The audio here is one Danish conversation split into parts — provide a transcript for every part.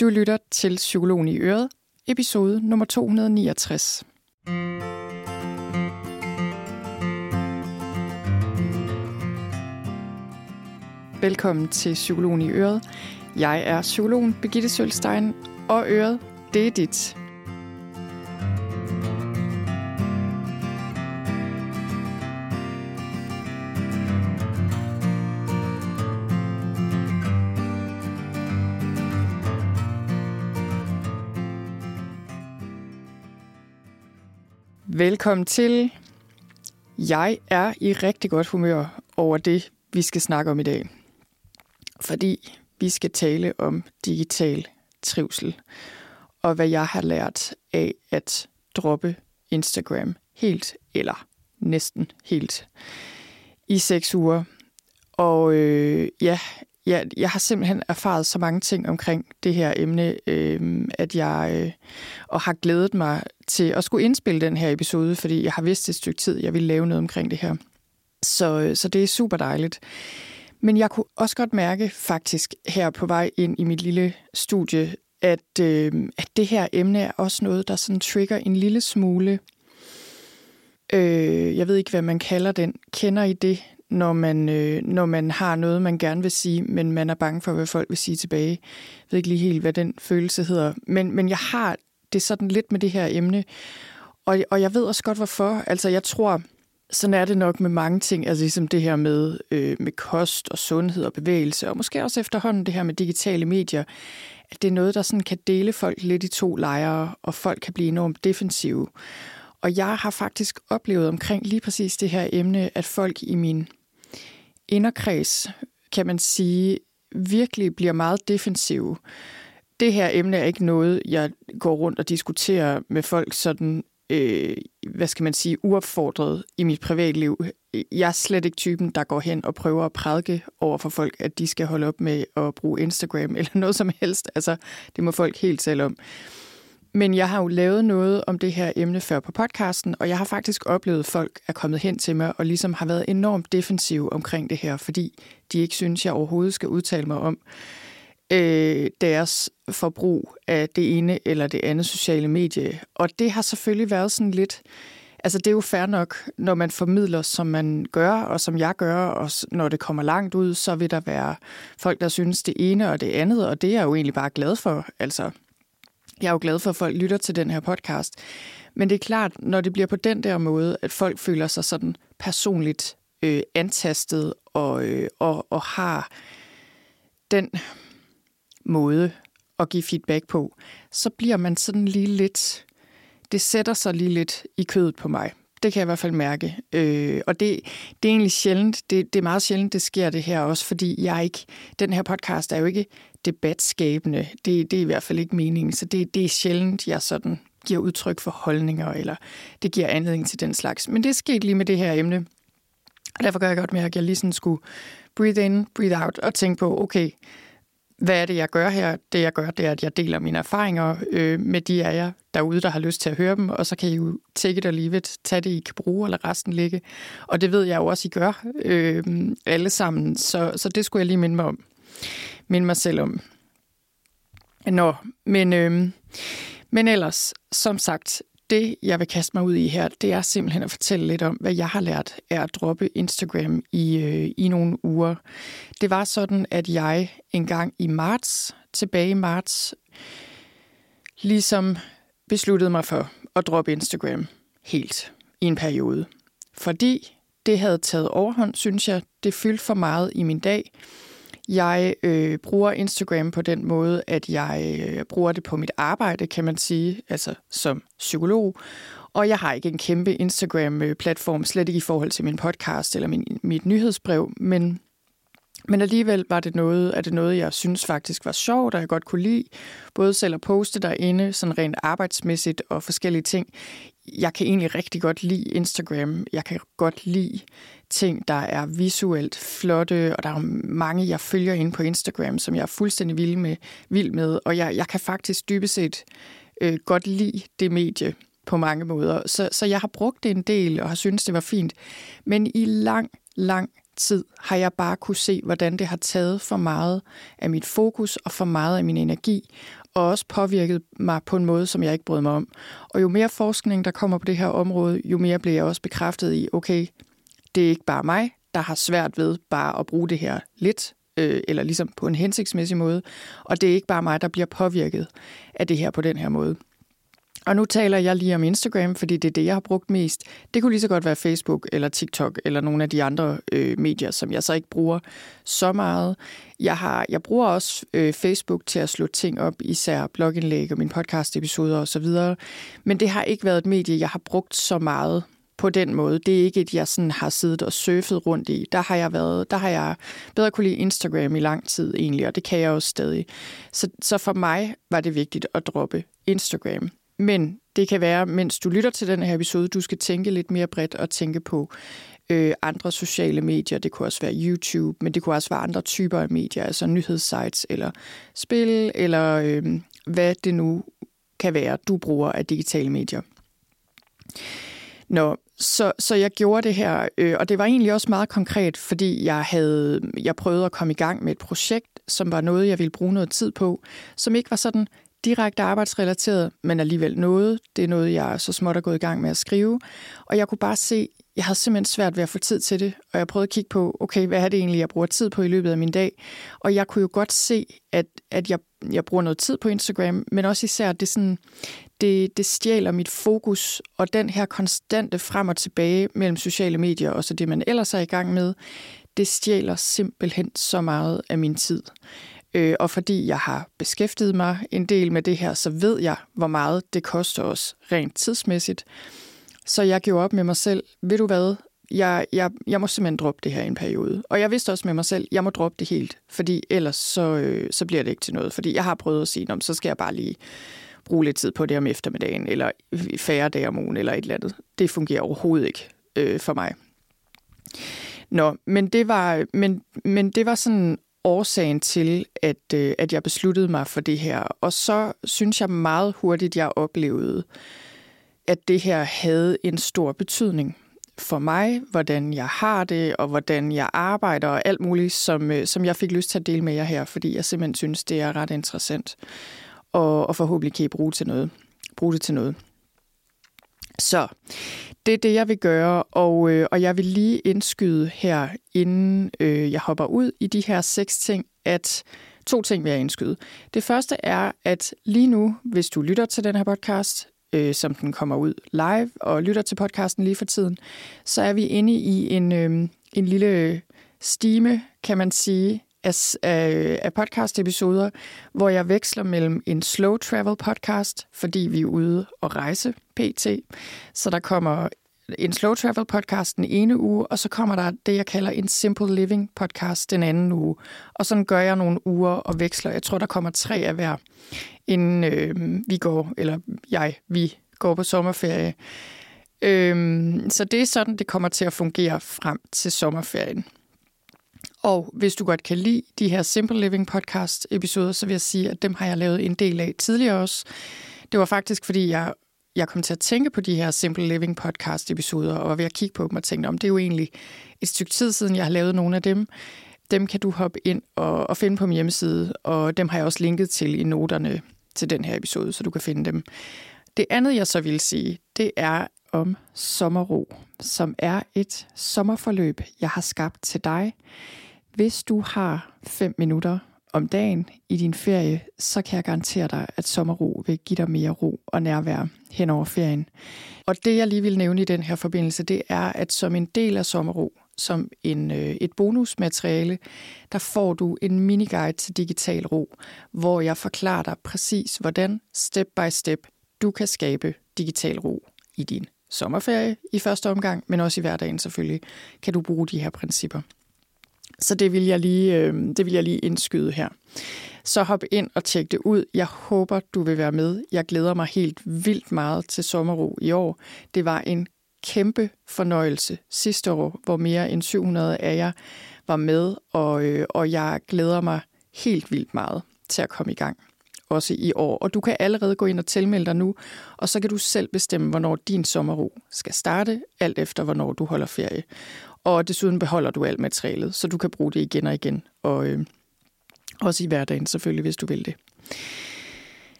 Du lytter til Psykologen i Øret, episode nummer 269. Velkommen til Psykologen i Øret. Jeg er psykologen Birgitte Sølstein, og Øret, det er dit. Velkommen til. Jeg er i rigtig godt humør over det, vi skal snakke om i dag. Fordi vi skal tale om digital trivsel, og hvad jeg har lært af at droppe Instagram helt eller næsten helt i seks uger. Og øh, ja, jeg, jeg har simpelthen erfaret så mange ting omkring det her emne, øh, at jeg øh, og har glædet mig til at skulle indspille den her episode, fordi jeg har vidst et stykke tid, at jeg ville lave noget omkring det her. Så, øh, så det er super dejligt. Men jeg kunne også godt mærke faktisk her på vej ind i mit lille studie, at, øh, at det her emne er også noget, der sådan trigger en lille smule. Øh, jeg ved ikke, hvad man kalder den. Kender I det, når man, øh, når man har noget, man gerne vil sige, men man er bange for, hvad folk vil sige tilbage. Jeg ved ikke lige helt, hvad den følelse hedder. Men, men jeg har det sådan lidt med det her emne, og, og jeg ved også godt, hvorfor. Altså, jeg tror, sådan er det nok med mange ting, altså ligesom det her med, øh, med kost og sundhed og bevægelse, og måske også efterhånden det her med digitale medier, at det er noget, der sådan kan dele folk lidt i to lejre, og folk kan blive enormt defensive. Og jeg har faktisk oplevet omkring lige præcis det her emne, at folk i min inderkreds, kan man sige, virkelig bliver meget defensive. Det her emne er ikke noget, jeg går rundt og diskuterer med folk sådan, øh, hvad skal man sige, uopfordret i mit privatliv. Jeg er slet ikke typen, der går hen og prøver at prædike over for folk, at de skal holde op med at bruge Instagram eller noget som helst. Altså, det må folk helt selv om. Men jeg har jo lavet noget om det her emne før på podcasten, og jeg har faktisk oplevet, at folk er kommet hen til mig og ligesom har været enormt defensive omkring det her, fordi de ikke synes, jeg overhovedet skal udtale mig om øh, deres forbrug af det ene eller det andet sociale medie. Og det har selvfølgelig været sådan lidt... Altså det er jo fair nok, når man formidler, som man gør, og som jeg gør, og når det kommer langt ud, så vil der være folk, der synes det ene og det andet, og det er jeg jo egentlig bare glad for. Altså, jeg er jo glad for, at folk lytter til den her podcast. Men det er klart, når det bliver på den der måde, at folk føler sig sådan personligt øh, antastet og, øh, og, og har den måde at give feedback på, så bliver man sådan lige lidt... Det sætter sig lige lidt i kødet på mig. Det kan jeg i hvert fald mærke. Øh, og det, det er egentlig sjældent. Det, det er meget sjældent, det sker det her også, fordi jeg ikke... Den her podcast er jo ikke debatskabende. Det, det er i hvert fald ikke meningen. Så det, det er sjældent, jeg sådan giver udtryk for holdninger, eller det giver anledning til den slags. Men det skete lige med det her emne. Og derfor gør jeg godt med, at jeg lige sådan skulle breathe in, breathe out, og tænke på, okay, hvad er det, jeg gør her? Det, jeg gør, det er, at jeg deler mine erfaringer øh, med de af jer derude, der har lyst til at høre dem, og så kan I jo take it or leave it, tage det, I kan bruge, eller resten ligge. Og det ved jeg jo også, I gør øh, alle sammen, så, så det skulle jeg lige minde mig om. Minde mig selv om. Nå, men, øhm, men ellers, som sagt, det, jeg vil kaste mig ud i her, det er simpelthen at fortælle lidt om, hvad jeg har lært af at droppe Instagram i, øh, i nogle uger. Det var sådan, at jeg engang i marts, tilbage i marts, ligesom besluttede mig for at droppe Instagram helt i en periode. Fordi det havde taget overhånd, synes jeg. Det fyldte for meget i min dag. Jeg øh, bruger Instagram på den måde, at jeg øh, bruger det på mit arbejde, kan man sige, altså som psykolog. Og jeg har ikke en kæmpe Instagram-platform, øh, slet ikke i forhold til min podcast eller min, mit nyhedsbrev, men men alligevel var det noget, at det noget, jeg synes faktisk var sjovt, og jeg godt kunne lide. Både selv at poste derinde, sådan rent arbejdsmæssigt og forskellige ting. Jeg kan egentlig rigtig godt lide Instagram. Jeg kan godt lide ting, der er visuelt flotte, og der er mange, jeg følger ind på Instagram, som jeg er fuldstændig vild med. Vild med og jeg, jeg kan faktisk dybest set øh, godt lide det medie på mange måder. Så, så jeg har brugt det en del, og har syntes, det var fint. Men i lang, lang tid har jeg bare kunne se, hvordan det har taget for meget af mit fokus og for meget af min energi. og også påvirket mig på en måde, som jeg ikke brød mig om. Og jo mere forskning, der kommer på det her område, jo mere bliver jeg også bekræftet i, okay, det er ikke bare mig, der har svært ved bare at bruge det her lidt, øh, eller ligesom på en hensigtsmæssig måde. Og det er ikke bare mig, der bliver påvirket af det her på den her måde. Og nu taler jeg lige om Instagram, fordi det er det, jeg har brugt mest. Det kunne lige så godt være Facebook eller TikTok eller nogle af de andre øh, medier, som jeg så ikke bruger så meget. Jeg, har, jeg bruger også øh, Facebook til at slå ting op, især blogindlæg og mine podcast-episoder osv. Men det har ikke været et medie, jeg har brugt så meget på den måde. Det er ikke et, jeg sådan har siddet og surfet rundt i. Der har jeg været, der har jeg bedre kunne lide Instagram i lang tid egentlig, og det kan jeg også stadig. Så, så for mig var det vigtigt at droppe Instagram. Men det kan være, mens du lytter til den her episode, du skal tænke lidt mere bredt og tænke på øh, andre sociale medier. Det kunne også være YouTube, men det kunne også være andre typer af medier, altså nyhedssites eller spil, eller øh, hvad det nu kan være, du bruger af digitale medier. Nå, så, så jeg gjorde det her, øh, og det var egentlig også meget konkret, fordi jeg havde jeg prøvede at komme i gang med et projekt, som var noget, jeg ville bruge noget tid på, som ikke var sådan direkte arbejdsrelateret, men alligevel noget. Det er noget, jeg så småt er gået i gang med at skrive. Og jeg kunne bare se, jeg havde simpelthen svært ved at få tid til det, og jeg prøvede at kigge på, okay, hvad er det egentlig, jeg bruger tid på i løbet af min dag? Og jeg kunne jo godt se, at, at jeg, jeg bruger noget tid på Instagram, men også især, det, sådan, det, det stjæler mit fokus, og den her konstante frem og tilbage mellem sociale medier og så det, man ellers er i gang med, det stjæler simpelthen så meget af min tid. Øh, og fordi jeg har beskæftiget mig en del med det her, så ved jeg, hvor meget det koster os rent tidsmæssigt. Så jeg gjorde op med mig selv, ved du hvad, jeg, jeg, jeg må simpelthen droppe det her i en periode. Og jeg vidste også med mig selv, jeg må droppe det helt, fordi ellers så, øh, så bliver det ikke til noget. Fordi jeg har prøvet at sige, så skal jeg bare lige bruge lidt tid på det om eftermiddagen, eller færre dage om ugen, eller et eller andet. Det fungerer overhovedet ikke øh, for mig. Nå, men det var, men, men det var sådan årsagen til, at, øh, at jeg besluttede mig for det her. Og så synes jeg meget hurtigt, jeg oplevede, at det her havde en stor betydning for mig, hvordan jeg har det, og hvordan jeg arbejder, og alt muligt, som, øh, som jeg fik lyst til at dele med jer her, fordi jeg simpelthen synes, det er ret interessant, og, og forhåbentlig kan I bruge, til noget, bruge det til noget. Så det er det, jeg vil gøre, og, øh, og jeg vil lige indskyde her, inden øh, jeg hopper ud i de her seks ting, at to ting vil jeg indskyde. Det første er, at lige nu, hvis du lytter til den her podcast, øh, som den kommer ud live, og lytter til podcasten lige for tiden, så er vi inde i en, øh, en lille stime, kan man sige, af, af, af podcast-episoder, hvor jeg veksler mellem en slow travel podcast, fordi vi er ude og rejse pt. Så der kommer en slow travel podcast den ene uge, og så kommer der det, jeg kalder en simple living podcast den anden uge. Og sådan gør jeg nogle uger og veksler. Jeg tror, der kommer tre af hver, inden øh, vi går, eller jeg, vi går på sommerferie. Øh, så det er sådan, det kommer til at fungere frem til sommerferien. Og hvis du godt kan lide de her Simple Living podcast episoder, så vil jeg sige, at dem har jeg lavet en del af tidligere også. Det var faktisk, fordi jeg, jeg kom til at tænke på de her Simple Living podcast episoder, og var ved at kigge på dem og tænkte, om det er jo egentlig et stykke tid siden, jeg har lavet nogle af dem. Dem kan du hoppe ind og, og finde på min hjemmeside, og dem har jeg også linket til i noterne til den her episode, så du kan finde dem. Det andet, jeg så vil sige, det er om sommerro, som er et sommerforløb, jeg har skabt til dig. Hvis du har 5 minutter om dagen i din ferie, så kan jeg garantere dig, at sommerro vil give dig mere ro og nærvær hen over ferien. Og det jeg lige vil nævne i den her forbindelse, det er, at som en del af sommerro, som en, øh, et bonusmateriale, der får du en miniguide til digital ro, hvor jeg forklarer dig præcis, hvordan step by step du kan skabe digital ro i din sommerferie i første omgang, men også i hverdagen selvfølgelig, kan du bruge de her principper. Så det vil jeg lige, øh, det vil jeg lige indskyde her. Så hop ind og tjek det ud. Jeg håber, du vil være med. Jeg glæder mig helt vildt meget til sommerro i år. Det var en kæmpe fornøjelse sidste år, hvor mere end 700 af jer var med, og, øh, og jeg glæder mig helt vildt meget til at komme i gang også i år. Og du kan allerede gå ind og tilmelde dig nu, og så kan du selv bestemme, hvornår din sommerro skal starte, alt efter hvornår du holder ferie. Og desuden beholder du alt materialet, så du kan bruge det igen og igen, og øh, også i hverdagen selvfølgelig, hvis du vil det.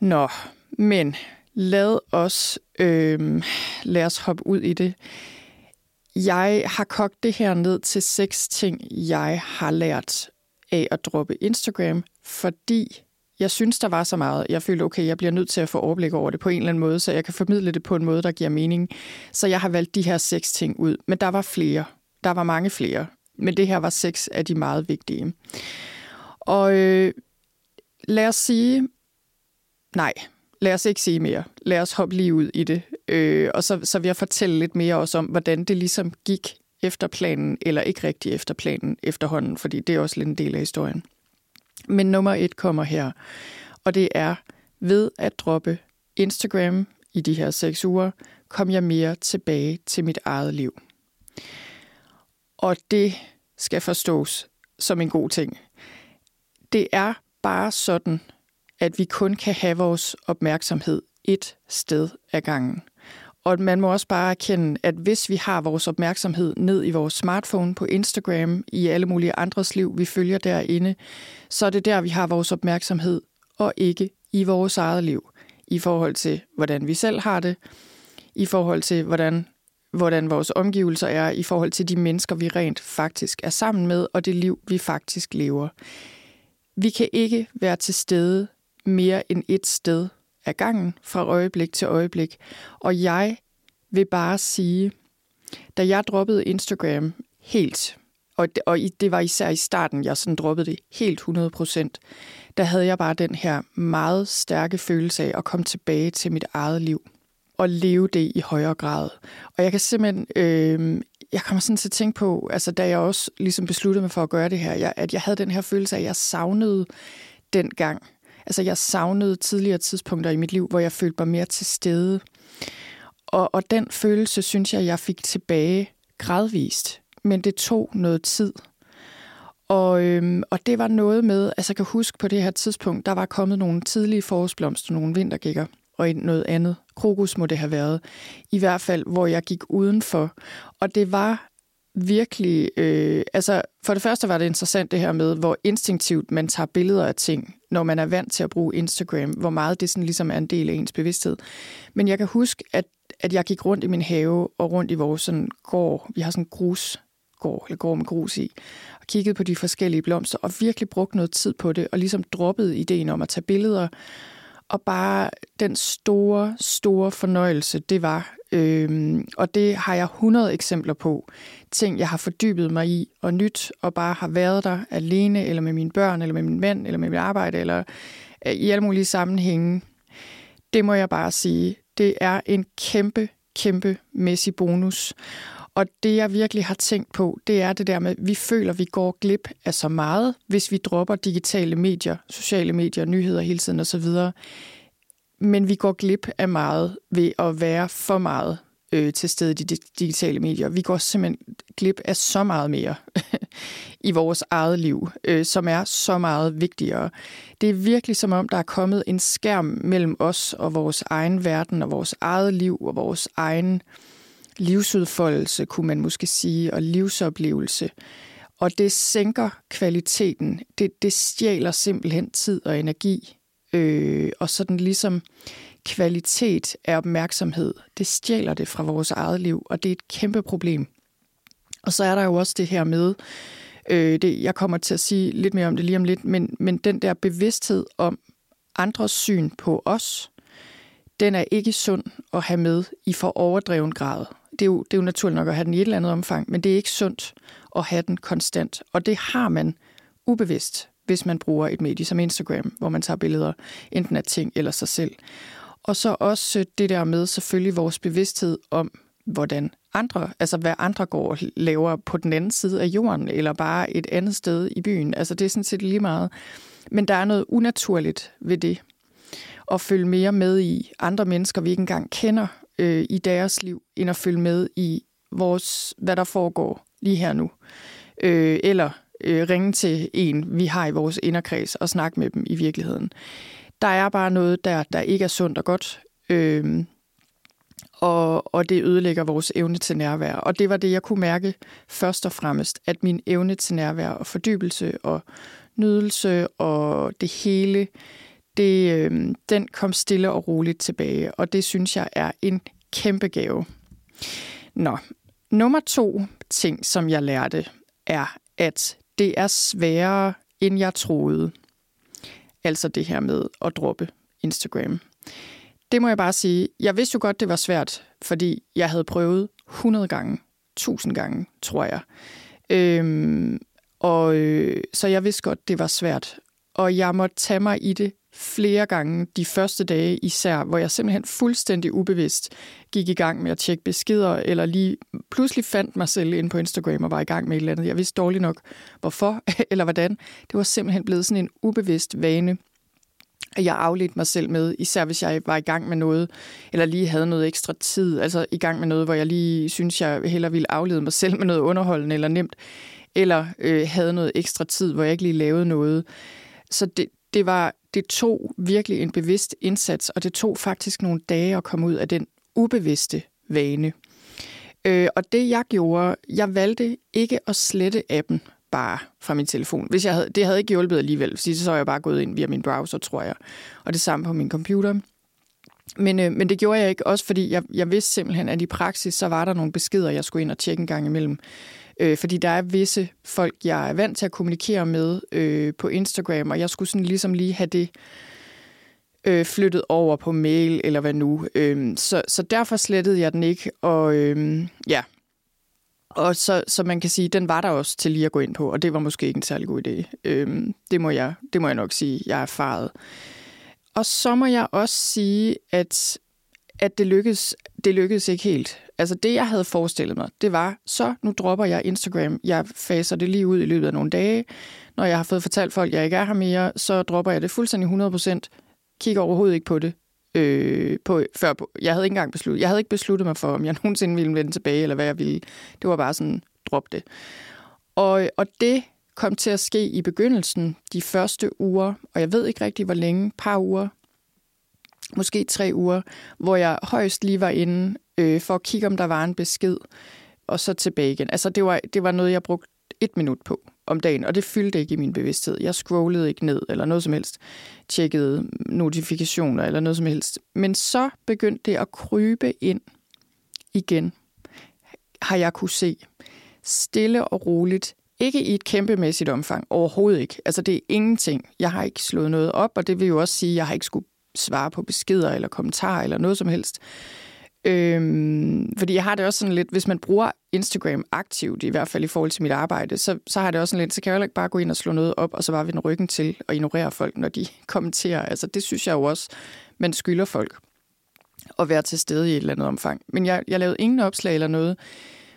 Nå, men lad os, øh, lad os hoppe ud i det. Jeg har kogt det her ned til seks ting, jeg har lært af at droppe Instagram, fordi jeg synes, der var så meget. Jeg følte, okay, jeg bliver nødt til at få overblik over det på en eller anden måde, så jeg kan formidle det på en måde, der giver mening. Så jeg har valgt de her seks ting ud. Men der var flere. Der var mange flere. Men det her var seks af de meget vigtige. Og øh, lad os sige... Nej, lad os ikke sige mere. Lad os hoppe lige ud i det. Øh, og så, så vil jeg fortælle lidt mere også om, hvordan det ligesom gik efter planen, eller ikke rigtig efter planen efterhånden, fordi det er også lidt en del af historien. Men nummer et kommer her, og det er ved at droppe Instagram i de her seks uger, kom jeg mere tilbage til mit eget liv. Og det skal forstås som en god ting. Det er bare sådan, at vi kun kan have vores opmærksomhed et sted ad gangen. Og man må også bare erkende, at hvis vi har vores opmærksomhed ned i vores smartphone, på Instagram, i alle mulige andres liv, vi følger derinde, så er det der, vi har vores opmærksomhed, og ikke i vores eget liv. I forhold til, hvordan vi selv har det, i forhold til, hvordan, hvordan vores omgivelser er, i forhold til de mennesker, vi rent faktisk er sammen med, og det liv, vi faktisk lever. Vi kan ikke være til stede mere end et sted ad gangen fra øjeblik til øjeblik. Og jeg vil bare sige, da jeg droppede Instagram helt, og det, og det var især i starten, jeg sådan droppede det helt 100 procent, der havde jeg bare den her meget stærke følelse af at komme tilbage til mit eget liv og leve det i højere grad. Og jeg kan simpelthen, øh, jeg kommer sådan til at tænke på, altså da jeg også ligesom besluttede mig for at gøre det her, jeg, at jeg havde den her følelse af, at jeg savnede den gang, Altså, jeg savnede tidligere tidspunkter i mit liv, hvor jeg følte mig mere til stede. Og, og den følelse, synes jeg, jeg fik tilbage gradvist. Men det tog noget tid. Og, øhm, og det var noget med, altså jeg kan huske på det her tidspunkt, der var kommet nogle tidlige forårsblomster, nogle vintergækker og noget andet. Krokus må det have været. I hvert fald, hvor jeg gik udenfor. Og det var virkelig... Øh, altså, for det første var det interessant det her med, hvor instinktivt man tager billeder af ting, når man er vant til at bruge Instagram, hvor meget det sådan ligesom er en del af ens bevidsthed. Men jeg kan huske, at, at jeg gik rundt i min have og rundt i vores sådan gård. Vi har sådan en grusgård, eller gård med grus i, og kiggede på de forskellige blomster, og virkelig brugte noget tid på det, og ligesom droppede ideen om at tage billeder, og bare den store, store fornøjelse, det var. Øhm, og det har jeg 100 eksempler på. Ting, jeg har fordybet mig i og nyt, og bare har været der alene, eller med mine børn, eller med min mand, eller med mit arbejde, eller øh, i alle mulige sammenhænge. Det må jeg bare sige. Det er en kæmpe, kæmpe mæssig bonus. Og det, jeg virkelig har tænkt på, det er det der med, at vi føler, at vi går glip af så meget, hvis vi dropper digitale medier, sociale medier, nyheder hele tiden osv. Men vi går glip af meget ved at være for meget øh, til stede i de digitale medier. Vi går simpelthen glip af så meget mere i vores eget liv, øh, som er så meget vigtigere. Det er virkelig som om, der er kommet en skærm mellem os og vores egen verden og vores eget liv og vores egen øh, livsudfoldelse, kunne man måske sige, og livsoplevelse. Og det sænker kvaliteten. Det, det stjæler simpelthen tid og energi. Øh, og sådan ligesom kvalitet af opmærksomhed, det stjæler det fra vores eget liv, og det er et kæmpe problem. Og så er der jo også det her med, øh, det, jeg kommer til at sige lidt mere om det lige om lidt, men, men den der bevidsthed om andres syn på os, den er ikke sund at have med i for overdreven grad det er, jo, det er jo naturligt nok at have den i et eller andet omfang, men det er ikke sundt at have den konstant. Og det har man ubevidst, hvis man bruger et medie som Instagram, hvor man tager billeder enten af ting eller sig selv. Og så også det der med selvfølgelig vores bevidsthed om, hvordan andre, altså hvad andre går og laver på den anden side af jorden, eller bare et andet sted i byen. Altså det er sådan set lige meget. Men der er noget unaturligt ved det. At følge mere med i andre mennesker, vi ikke engang kender, øh, i deres liv, end at følge med i, vores, hvad der foregår lige her nu. Øh, eller øh, ringe til en, vi har i vores inderkreds, og snakke med dem i virkeligheden. Der er bare noget der, der ikke er sundt og godt, øh, og, og det ødelægger vores evne til nærvær. Og det var det, jeg kunne mærke først og fremmest, at min evne til nærvær og fordybelse og nydelse og det hele, det, øh, den kom stille og roligt tilbage, og det synes jeg er en kæmpe gave. Nå, nummer to ting, som jeg lærte, er, at det er sværere, end jeg troede. Altså det her med at droppe Instagram. Det må jeg bare sige. Jeg vidste jo godt, det var svært, fordi jeg havde prøvet 100 gange, 1000 gange, tror jeg. Øhm, og øh, så jeg vidste godt, det var svært. Og jeg måtte tage mig i det flere gange de første dage især, hvor jeg simpelthen fuldstændig ubevidst gik i gang med at tjekke beskeder, eller lige pludselig fandt mig selv ind på Instagram og var i gang med et eller andet. Jeg vidste dårligt nok, hvorfor eller hvordan. Det var simpelthen blevet sådan en ubevidst vane, at jeg afledte mig selv med, især hvis jeg var i gang med noget, eller lige havde noget ekstra tid, altså i gang med noget, hvor jeg lige synes, jeg heller ville aflede mig selv med noget underholdende eller nemt, eller øh, havde noget ekstra tid, hvor jeg ikke lige lavede noget. Så det, det, var, det tog virkelig en bevidst indsats, og det tog faktisk nogle dage at komme ud af den ubevidste vane. Øh, og det jeg gjorde, jeg valgte ikke at slette appen bare fra min telefon. Hvis jeg havde, det havde ikke hjulpet alligevel, så er jeg bare gået ind via min browser, tror jeg. Og det samme på min computer. Men, øh, men det gjorde jeg ikke, også fordi jeg, jeg vidste simpelthen, at i praksis, så var der nogle beskeder, jeg skulle ind og tjekke en gang imellem. Øh, fordi der er visse folk, jeg er vant til at kommunikere med øh, på Instagram, og jeg skulle sådan ligesom lige have det øh, flyttet over på mail, eller hvad nu. Øh, så, så derfor slettede jeg den ikke, og øh, ja. Og så, så man kan sige, den var der også til lige at gå ind på, og det var måske ikke en særlig god idé. Øh, det, må jeg, det må jeg nok sige, jeg er erfaret. Og så må jeg også sige, at, at det, lykkedes, det lykkedes ikke helt. Altså det, jeg havde forestillet mig, det var, så nu dropper jeg Instagram. Jeg faser det lige ud i løbet af nogle dage. Når jeg har fået fortalt folk, at jeg ikke er her mere, så dropper jeg det fuldstændig 100%. Kigger overhovedet ikke på det. Øh, på, før på. Jeg havde ikke engang besluttet. Jeg havde ikke besluttet mig for, om jeg nogensinde ville vende tilbage, eller hvad jeg ville. Det var bare sådan, drop det. Og, og det kom til at ske i begyndelsen, de første uger, og jeg ved ikke rigtig, hvor længe, par uger, måske tre uger, hvor jeg højst lige var inde øh, for at kigge, om der var en besked, og så tilbage igen. Altså, det var, det var noget, jeg brugte et minut på om dagen, og det fyldte ikke i min bevidsthed. Jeg scrollede ikke ned eller noget som helst, tjekkede notifikationer eller noget som helst. Men så begyndte det at krybe ind igen, har jeg kunne se. Stille og roligt. Ikke i et kæmpemæssigt omfang, overhovedet ikke. Altså det er ingenting. Jeg har ikke slået noget op, og det vil jo også sige, at jeg har ikke skulle svare på beskeder eller kommentarer eller noget som helst. Øhm, fordi jeg har det også sådan lidt, hvis man bruger Instagram aktivt, i hvert fald i forhold til mit arbejde, så, så har det også sådan lidt, så kan jeg jo ikke bare gå ind og slå noget op, og så bare vende ryggen til og ignorere folk, når de kommenterer. Altså det synes jeg jo også, man skylder folk at være til stede i et eller andet omfang. Men jeg, jeg lavede ingen opslag eller noget.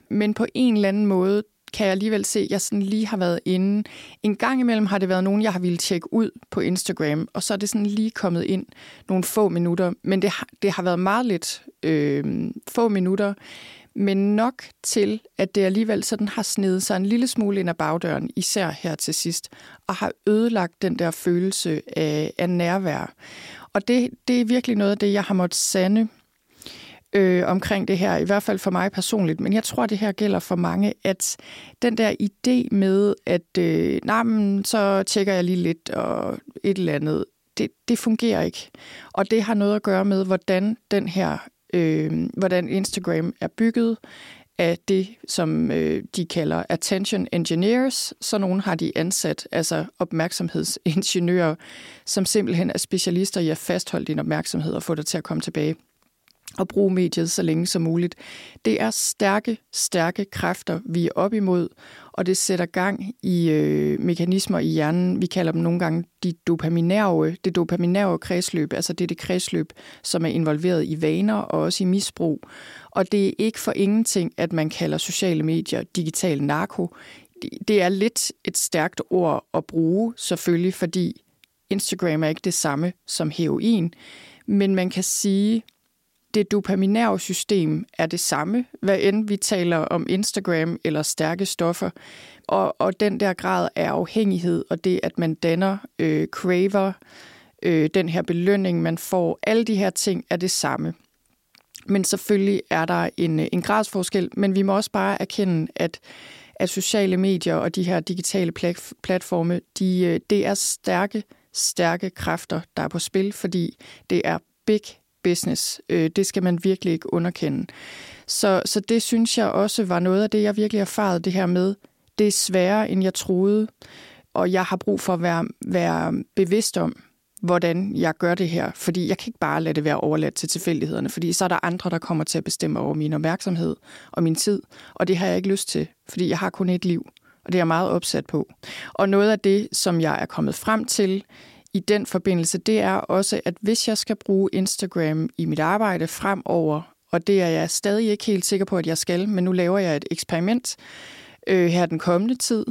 Men på en eller anden måde, kan jeg alligevel se, at jeg sådan lige har været inde. En gang imellem har det været nogen, jeg har ville tjekke ud på Instagram, og så er det sådan lige kommet ind nogle få minutter. Men det har, det har været meget lidt øh, få minutter, men nok til, at det alligevel sådan har snedet sig en lille smule ind ad bagdøren, især her til sidst, og har ødelagt den der følelse af, af nærvær. Og det, det er virkelig noget af det, jeg har måttet sande øh, omkring det her, i hvert fald for mig personligt, men jeg tror, det her gælder for mange, at den der idé med, at øh, nej, men, så tjekker jeg lige lidt og et eller andet, det, det fungerer ikke. Og det har noget at gøre med, hvordan den her, øh, hvordan Instagram er bygget, af det, som øh, de kalder attention engineers. Så nogen har de ansat, altså opmærksomhedsingeniører, som simpelthen er specialister i at fastholde din opmærksomhed og få dig til at komme tilbage og bruge mediet så længe som muligt. Det er stærke, stærke kræfter, vi er op imod, og det sætter gang i øh, mekanismer i hjernen. Vi kalder dem nogle gange de dopaminære, det dopaminære kredsløb, altså det er det kredsløb, som er involveret i vaner og også i misbrug. Og det er ikke for ingenting, at man kalder sociale medier digital narko. Det er lidt et stærkt ord at bruge, selvfølgelig, fordi Instagram er ikke det samme som heroin, men man kan sige, det dopaminære system er det samme, hvad end vi taler om Instagram eller stærke stoffer. Og, og den der grad af afhængighed, og det, at man danner øh, craver, øh, den her belønning, man får, alle de her ting er det samme. Men selvfølgelig er der en, øh, en gradsforskel, men vi må også bare erkende, at, at sociale medier og de her digitale platforme, de, øh, det er stærke, stærke kræfter, der er på spil, fordi det er big business. Øh, det skal man virkelig ikke underkende. Så, så det synes jeg også var noget af det, jeg virkelig erfarede det her med. Det er sværere, end jeg troede, og jeg har brug for at være, være bevidst om, hvordan jeg gør det her, fordi jeg kan ikke bare lade det være overladt til tilfældighederne, fordi så er der andre, der kommer til at bestemme over min opmærksomhed og min tid, og det har jeg ikke lyst til, fordi jeg har kun et liv, og det er jeg meget opsat på. Og noget af det, som jeg er kommet frem til i den forbindelse, det er også, at hvis jeg skal bruge Instagram i mit arbejde fremover, og det er jeg stadig ikke helt sikker på, at jeg skal, men nu laver jeg et eksperiment øh, her den kommende tid,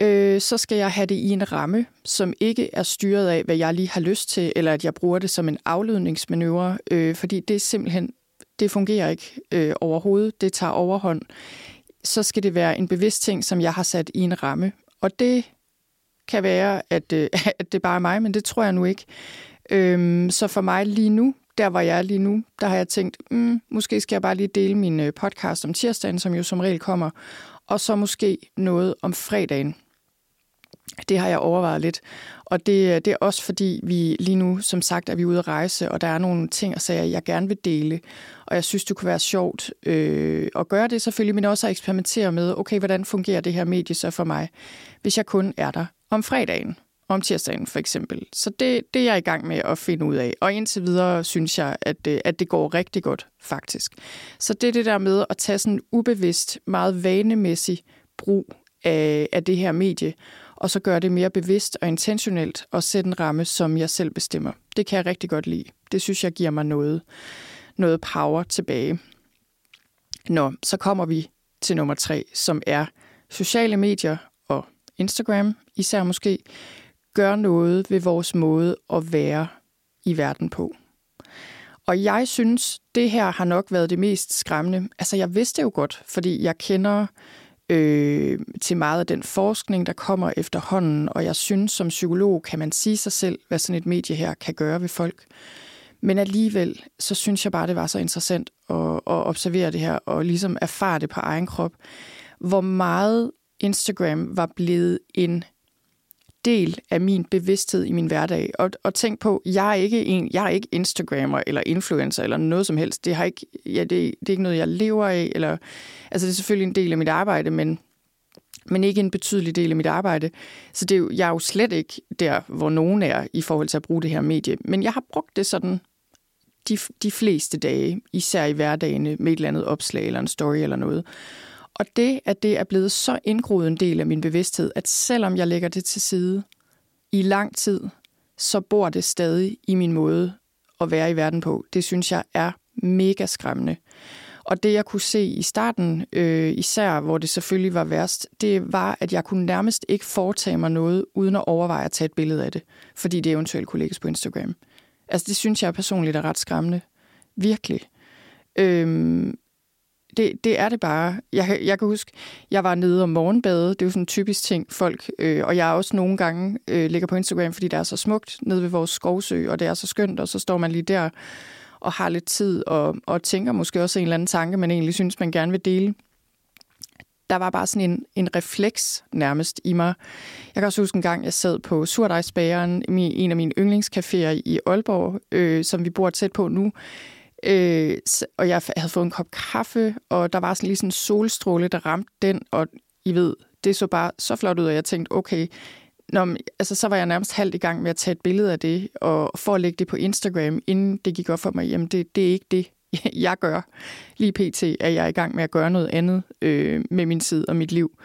øh, så skal jeg have det i en ramme, som ikke er styret af, hvad jeg lige har lyst til, eller at jeg bruger det som en afledningsmanøvre, øh, fordi det simpelthen, det fungerer ikke øh, overhovedet, det tager overhånd. Så skal det være en bevidst ting, som jeg har sat i en ramme. Og det kan være, at, øh, at det bare er mig, men det tror jeg nu ikke. Øhm, så for mig lige nu, der hvor jeg er lige nu, der har jeg tænkt, mm, måske skal jeg bare lige dele min øh, podcast om tirsdagen, som jo som regel kommer, og så måske noget om fredagen. Det har jeg overvejet lidt. Og det, øh, det er også fordi, vi lige nu, som sagt, er vi ude at rejse, og der er nogle ting og sager, jeg gerne vil dele. Og jeg synes, det kunne være sjovt øh, at gøre det selvfølgelig, men også at eksperimentere med, okay, hvordan fungerer det her medie så for mig, hvis jeg kun er der om fredagen, om tirsdagen for eksempel. Så det, det er jeg i gang med at finde ud af. Og indtil videre synes jeg, at, det, at det går rigtig godt, faktisk. Så det er det der med at tage sådan ubevidst, meget vanemæssig brug af, af det her medie, og så gøre det mere bevidst og intentionelt og sætte en ramme, som jeg selv bestemmer. Det kan jeg rigtig godt lide. Det synes jeg giver mig noget, noget power tilbage. Nå, så kommer vi til nummer tre, som er sociale medier og Instagram især måske, gør noget ved vores måde at være i verden på. Og jeg synes, det her har nok været det mest skræmmende. Altså, jeg vidste jo godt, fordi jeg kender øh, til meget af den forskning, der kommer efterhånden, og jeg synes, som psykolog kan man sige sig selv, hvad sådan et medie her kan gøre ved folk. Men alligevel, så synes jeg bare, det var så interessant at, at observere det her, og ligesom erfare det på egen krop, hvor meget Instagram var blevet en del af min bevidsthed i min hverdag. Og, og tænk på, jeg er ikke en, jeg er ikke Instagrammer eller influencer eller noget som helst. Det, har ikke, ja, det, det er ikke noget, jeg lever af. Eller, altså, det er selvfølgelig en del af mit arbejde, men, men ikke en betydelig del af mit arbejde. Så det er jo, jeg er jo slet ikke der, hvor nogen er i forhold til at bruge det her medie. Men jeg har brugt det sådan de, de fleste dage, især i hverdagen med et eller andet opslag eller en story eller noget. Og det, at det er blevet så indgroet en del af min bevidsthed, at selvom jeg lægger det til side i lang tid, så bor det stadig i min måde at være i verden på. Det synes jeg er mega skræmmende. Og det, jeg kunne se i starten, øh, især hvor det selvfølgelig var værst, det var, at jeg kunne nærmest ikke foretage mig noget, uden at overveje at tage et billede af det, fordi det eventuelt kunne lægges på Instagram. Altså, det synes jeg personligt er ret skræmmende. Virkelig. Øhm, det, det er det bare. Jeg, jeg kan huske, jeg var nede om morgenbade. Det er jo sådan en typisk ting, folk... Øh, og jeg er også nogle gange øh, ligger på Instagram, fordi det er så smukt nede ved vores skovsø, og det er så skønt, og så står man lige der og har lidt tid, og, og tænker måske også en eller anden tanke, man egentlig synes, man gerne vil dele. Der var bare sådan en, en refleks nærmest i mig. Jeg kan også huske en gang, jeg sad på Surdejsbageren, en af mine yndlingscaféer i Aalborg, øh, som vi bor tæt på nu, Øh, og jeg havde fået en kop kaffe, og der var sådan lige sådan en solstråle, der ramte den, og I ved, det så bare så flot ud, og jeg tænkte, okay, Nå, altså, så var jeg nærmest halvt i gang med at tage et billede af det, og for at lægge det på Instagram, inden det gik op for mig, jamen det, det er ikke det, jeg gør. Lige pt. er jeg i gang med at gøre noget andet øh, med min tid og mit liv.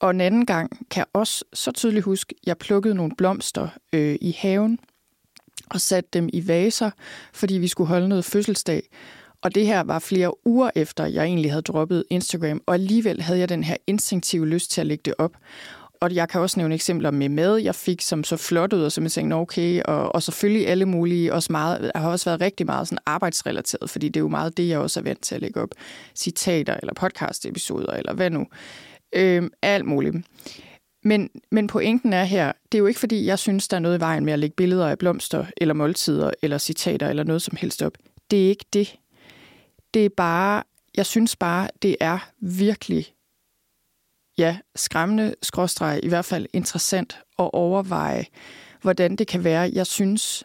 Og en anden gang kan jeg også så tydeligt huske, at jeg plukkede nogle blomster øh, i haven, og satte dem i vaser, fordi vi skulle holde noget fødselsdag. Og det her var flere uger efter, jeg egentlig havde droppet Instagram, og alligevel havde jeg den her instinktive lyst til at lægge det op. Og jeg kan også nævne eksempler med mad, jeg fik, som så flot ud, og som jeg tænkte, okay, og, og selvfølgelig alle mulige, også meget, har også været rigtig meget sådan arbejdsrelateret, fordi det er jo meget det, jeg også er vant til at lægge op. Citater, eller podcast-episoder, eller hvad nu. Øhm, alt muligt. Men, men pointen er her, det er jo ikke fordi, jeg synes, der er noget i vejen med at lægge billeder af blomster, eller måltider, eller citater, eller noget som helst op. Det er ikke det. Det er bare, jeg synes bare, det er virkelig, ja, skræmmende, skråstreg, i hvert fald interessant at overveje, hvordan det kan være, jeg synes,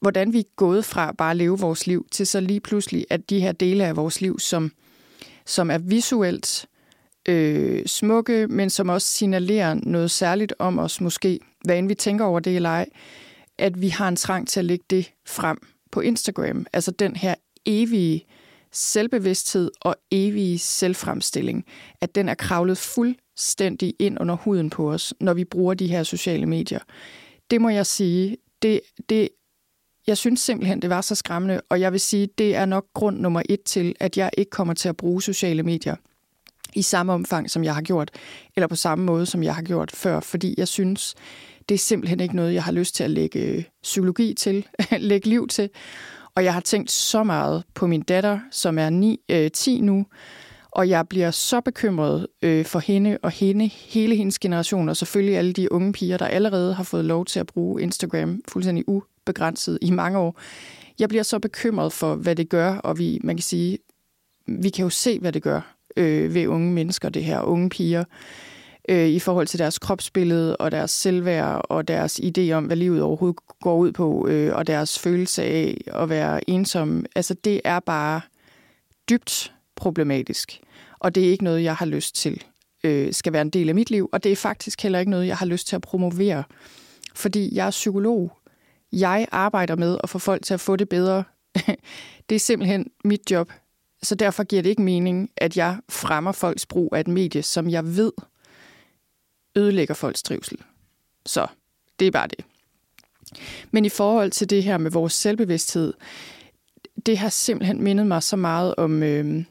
hvordan vi er gået fra bare at leve vores liv, til så lige pludselig, at de her dele af vores liv, som, som er visuelt øh, Øh, smukke, men som også signalerer noget særligt om os måske, hvad end vi tænker over det eller ej, at vi har en trang til at lægge det frem på Instagram. Altså den her evige selvbevidsthed og evige selvfremstilling, at den er kravlet fuldstændig ind under huden på os, når vi bruger de her sociale medier. Det må jeg sige, det, det, jeg synes simpelthen, det var så skræmmende, og jeg vil sige, det er nok grund nummer et til, at jeg ikke kommer til at bruge sociale medier i samme omfang, som jeg har gjort, eller på samme måde, som jeg har gjort før, fordi jeg synes, det er simpelthen ikke noget, jeg har lyst til at lægge øh, psykologi til, lægge liv til. Og jeg har tænkt så meget på min datter, som er 9, øh, 10 nu, og jeg bliver så bekymret øh, for hende og hende, hele hendes generation, og selvfølgelig alle de unge piger, der allerede har fået lov til at bruge Instagram fuldstændig ubegrænset i mange år. Jeg bliver så bekymret for, hvad det gør, og vi, man kan sige, vi kan jo se, hvad det gør øh, ved unge mennesker, det her unge piger, øh, i forhold til deres kropsbillede og deres selvværd og deres idé om, hvad livet overhovedet går ud på, øh, og deres følelse af at være ensom. Altså det er bare dybt problematisk, og det er ikke noget, jeg har lyst til øh, skal være en del af mit liv, og det er faktisk heller ikke noget, jeg har lyst til at promovere, fordi jeg er psykolog. Jeg arbejder med at få folk til at få det bedre. det er simpelthen mit job. Så derfor giver det ikke mening, at jeg fremmer folks brug af et medie, som jeg ved ødelægger folks trivsel. Så det er bare det. Men i forhold til det her med vores selvbevidsthed, det har simpelthen mindet mig så meget om... Øh,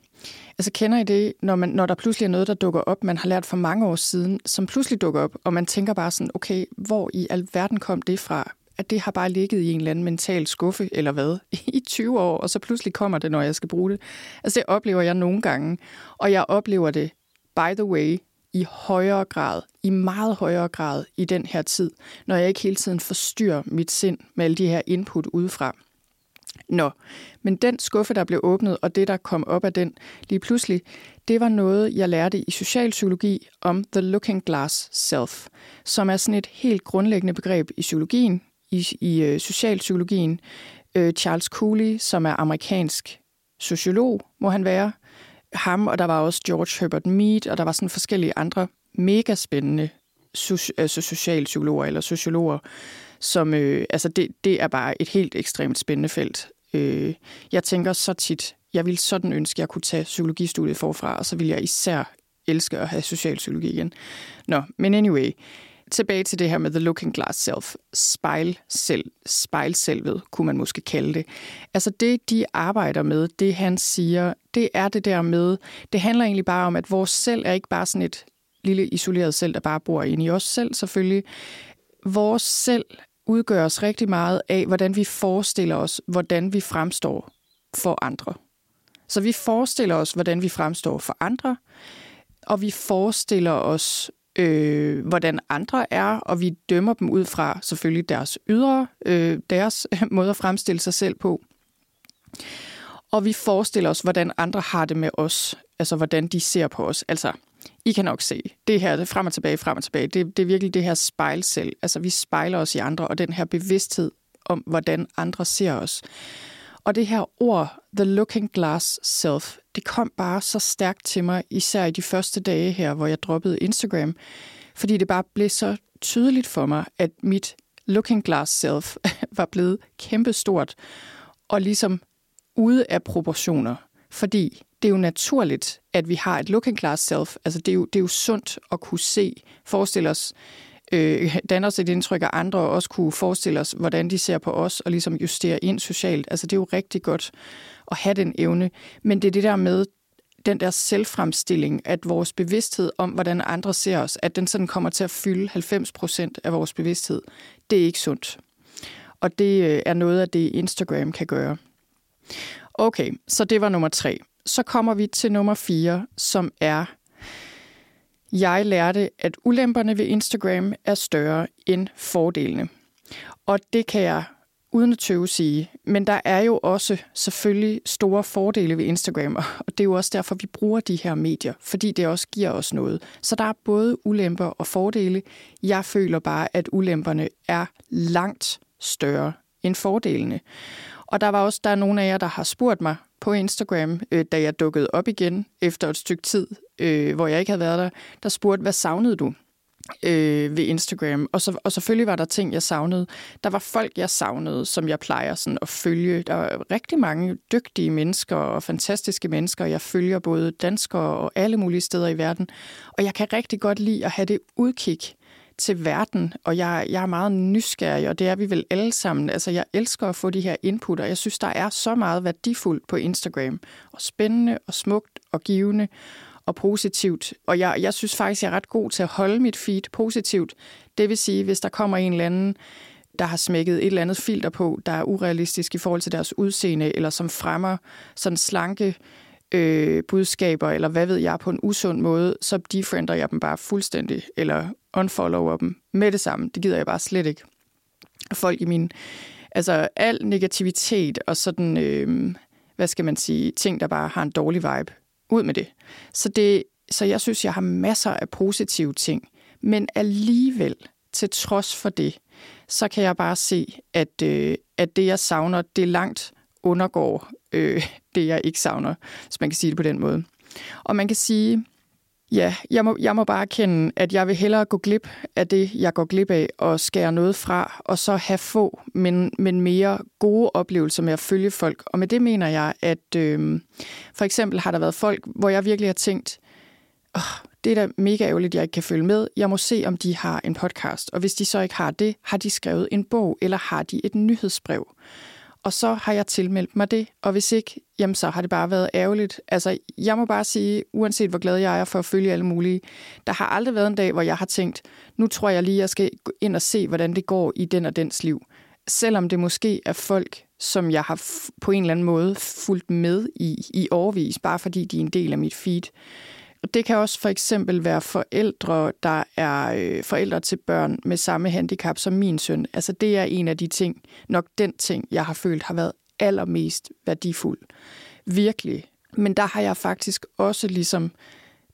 altså kender I det, når, man, når der pludselig er noget, der dukker op, man har lært for mange år siden, som pludselig dukker op, og man tænker bare sådan, okay, hvor i alverden kom det fra? At det har bare ligget i en eller anden mental skuffe, eller hvad, i 20 år, og så pludselig kommer det, når jeg skal bruge det. Altså det oplever jeg nogle gange, og jeg oplever det, by the way, i højere grad, i meget højere grad i den her tid, når jeg ikke hele tiden forstyrrer mit sind med alle de her input udefra. Nå, men den skuffe, der blev åbnet, og det, der kom op af den lige pludselig, det var noget, jeg lærte i socialpsykologi om the looking glass self, som er sådan et helt grundlæggende begreb i psykologien, i, i øh, socialpsykologien. Øh, Charles Cooley, som er amerikansk sociolog, må han være, ham, og der var også George Herbert Mead, og der var sådan forskellige andre mega spændende altså socialpsykologer eller sociologer, som, øh, altså det, det er bare et helt ekstremt spændende felt. Øh, jeg tænker så tit, jeg ville sådan ønske, at jeg kunne tage psykologistudiet forfra, og så vil jeg især elske at have socialpsykologi igen. Nå, men anyway, tilbage til det her med the looking glass self, spejl selv, spejlselvet, kunne man måske kalde det. Altså det, de arbejder med, det han siger, det er det der med, det handler egentlig bare om, at vores selv er ikke bare sådan et lille isoleret selv, der bare bor inde i os selv selvfølgelig. Vores selv udgøres rigtig meget af, hvordan vi forestiller os, hvordan vi fremstår for andre. Så vi forestiller os, hvordan vi fremstår for andre, og vi forestiller os, øh, hvordan andre er, og vi dømmer dem ud fra selvfølgelig deres ydre, øh, deres måde at fremstille sig selv på. Og vi forestiller os, hvordan andre har det med os, altså hvordan de ser på os. Altså, I kan nok se, det her det frem og tilbage, frem og tilbage, det, det er virkelig det her spejl selv. Altså, vi spejler os i andre, og den her bevidsthed om, hvordan andre ser os. Og det her ord, the looking glass self, det kom bare så stærkt til mig, især i de første dage her, hvor jeg droppede Instagram, fordi det bare blev så tydeligt for mig, at mit looking glass self var blevet kæmpestort og ligesom ude af proportioner. Fordi det er jo naturligt, at vi har et looking glass self. Altså det er jo, det er jo sundt at kunne se, Forestil os, øh, danne os et indtryk af andre, og også kunne forestille os, hvordan de ser på os, og ligesom justere ind socialt. Altså det er jo rigtig godt at have den evne. Men det er det der med den der selvfremstilling, at vores bevidsthed om, hvordan andre ser os, at den sådan kommer til at fylde 90 procent af vores bevidsthed, det er ikke sundt. Og det øh, er noget af det, Instagram kan gøre. Okay, så det var nummer tre. Så kommer vi til nummer fire, som er jeg lærte, at ulemperne ved Instagram er større end fordelene. Og det kan jeg uden at tøve sige. Men der er jo også selvfølgelig store fordele ved Instagram, og det er jo også derfor, vi bruger de her medier, fordi det også giver os noget. Så der er både ulemper og fordele. Jeg føler bare, at ulemperne er langt større end fordelene. Og der var også der er nogle af jer, der har spurgt mig på Instagram, øh, da jeg dukkede op igen efter et stykke tid, øh, hvor jeg ikke havde været der, der spurgte, hvad savnede du? øh, ved Instagram. Og, så, og selvfølgelig var der ting, jeg savnede. Der var folk, jeg savnede, som jeg plejer sådan at følge. Der var rigtig mange dygtige mennesker og fantastiske mennesker. Jeg følger både danskere og alle mulige steder i verden. Og jeg kan rigtig godt lide at have det udkig til verden, og jeg, jeg er meget nysgerrig, og det er vi vel alle sammen. Altså, jeg elsker at få de her input, og jeg synes, der er så meget værdifuldt på Instagram, og spændende, og smukt, og givende, og positivt. Og jeg, jeg synes faktisk, jeg er ret god til at holde mit feed positivt. Det vil sige, hvis der kommer en eller anden, der har smækket et eller andet filter på, der er urealistisk i forhold til deres udseende, eller som fremmer sådan slanke øh, budskaber, eller hvad ved jeg, på en usund måde, så defriender jeg dem bare fuldstændig, eller unfollower dem med det samme. Det gider jeg bare slet ikke. Folk i min... Altså, al negativitet og sådan, øh, hvad skal man sige, ting, der bare har en dårlig vibe, ud med det. Så, det. så jeg synes, jeg har masser af positive ting. Men alligevel, til trods for det, så kan jeg bare se, at, øh, at det, jeg savner, det langt undergår øh, det, jeg ikke savner, hvis man kan sige det på den måde. Og man kan sige, ja, jeg må, jeg må bare erkende, at jeg vil hellere gå glip af det, jeg går glip af, og skære noget fra, og så have få, men, men mere gode oplevelser med at følge folk. Og med det mener jeg, at øh, for eksempel har der været folk, hvor jeg virkelig har tænkt, oh, det er da mega ærgerligt, at jeg ikke kan følge med. Jeg må se, om de har en podcast. Og hvis de så ikke har det, har de skrevet en bog, eller har de et nyhedsbrev og så har jeg tilmeldt mig det, og hvis ikke, jamen så har det bare været ærgerligt. Altså, jeg må bare sige, uanset hvor glad jeg er for at følge alle mulige, der har aldrig været en dag, hvor jeg har tænkt, nu tror jeg lige, jeg skal ind og se, hvordan det går i den og dens liv. Selvom det måske er folk, som jeg har på en eller anden måde fulgt med i, i overvis, bare fordi de er en del af mit feed. Det kan også for eksempel være forældre, der er øh, forældre til børn med samme handicap som min søn. Altså det er en af de ting, nok den ting, jeg har følt har været allermest værdifuld. Virkelig. Men der har jeg faktisk også ligesom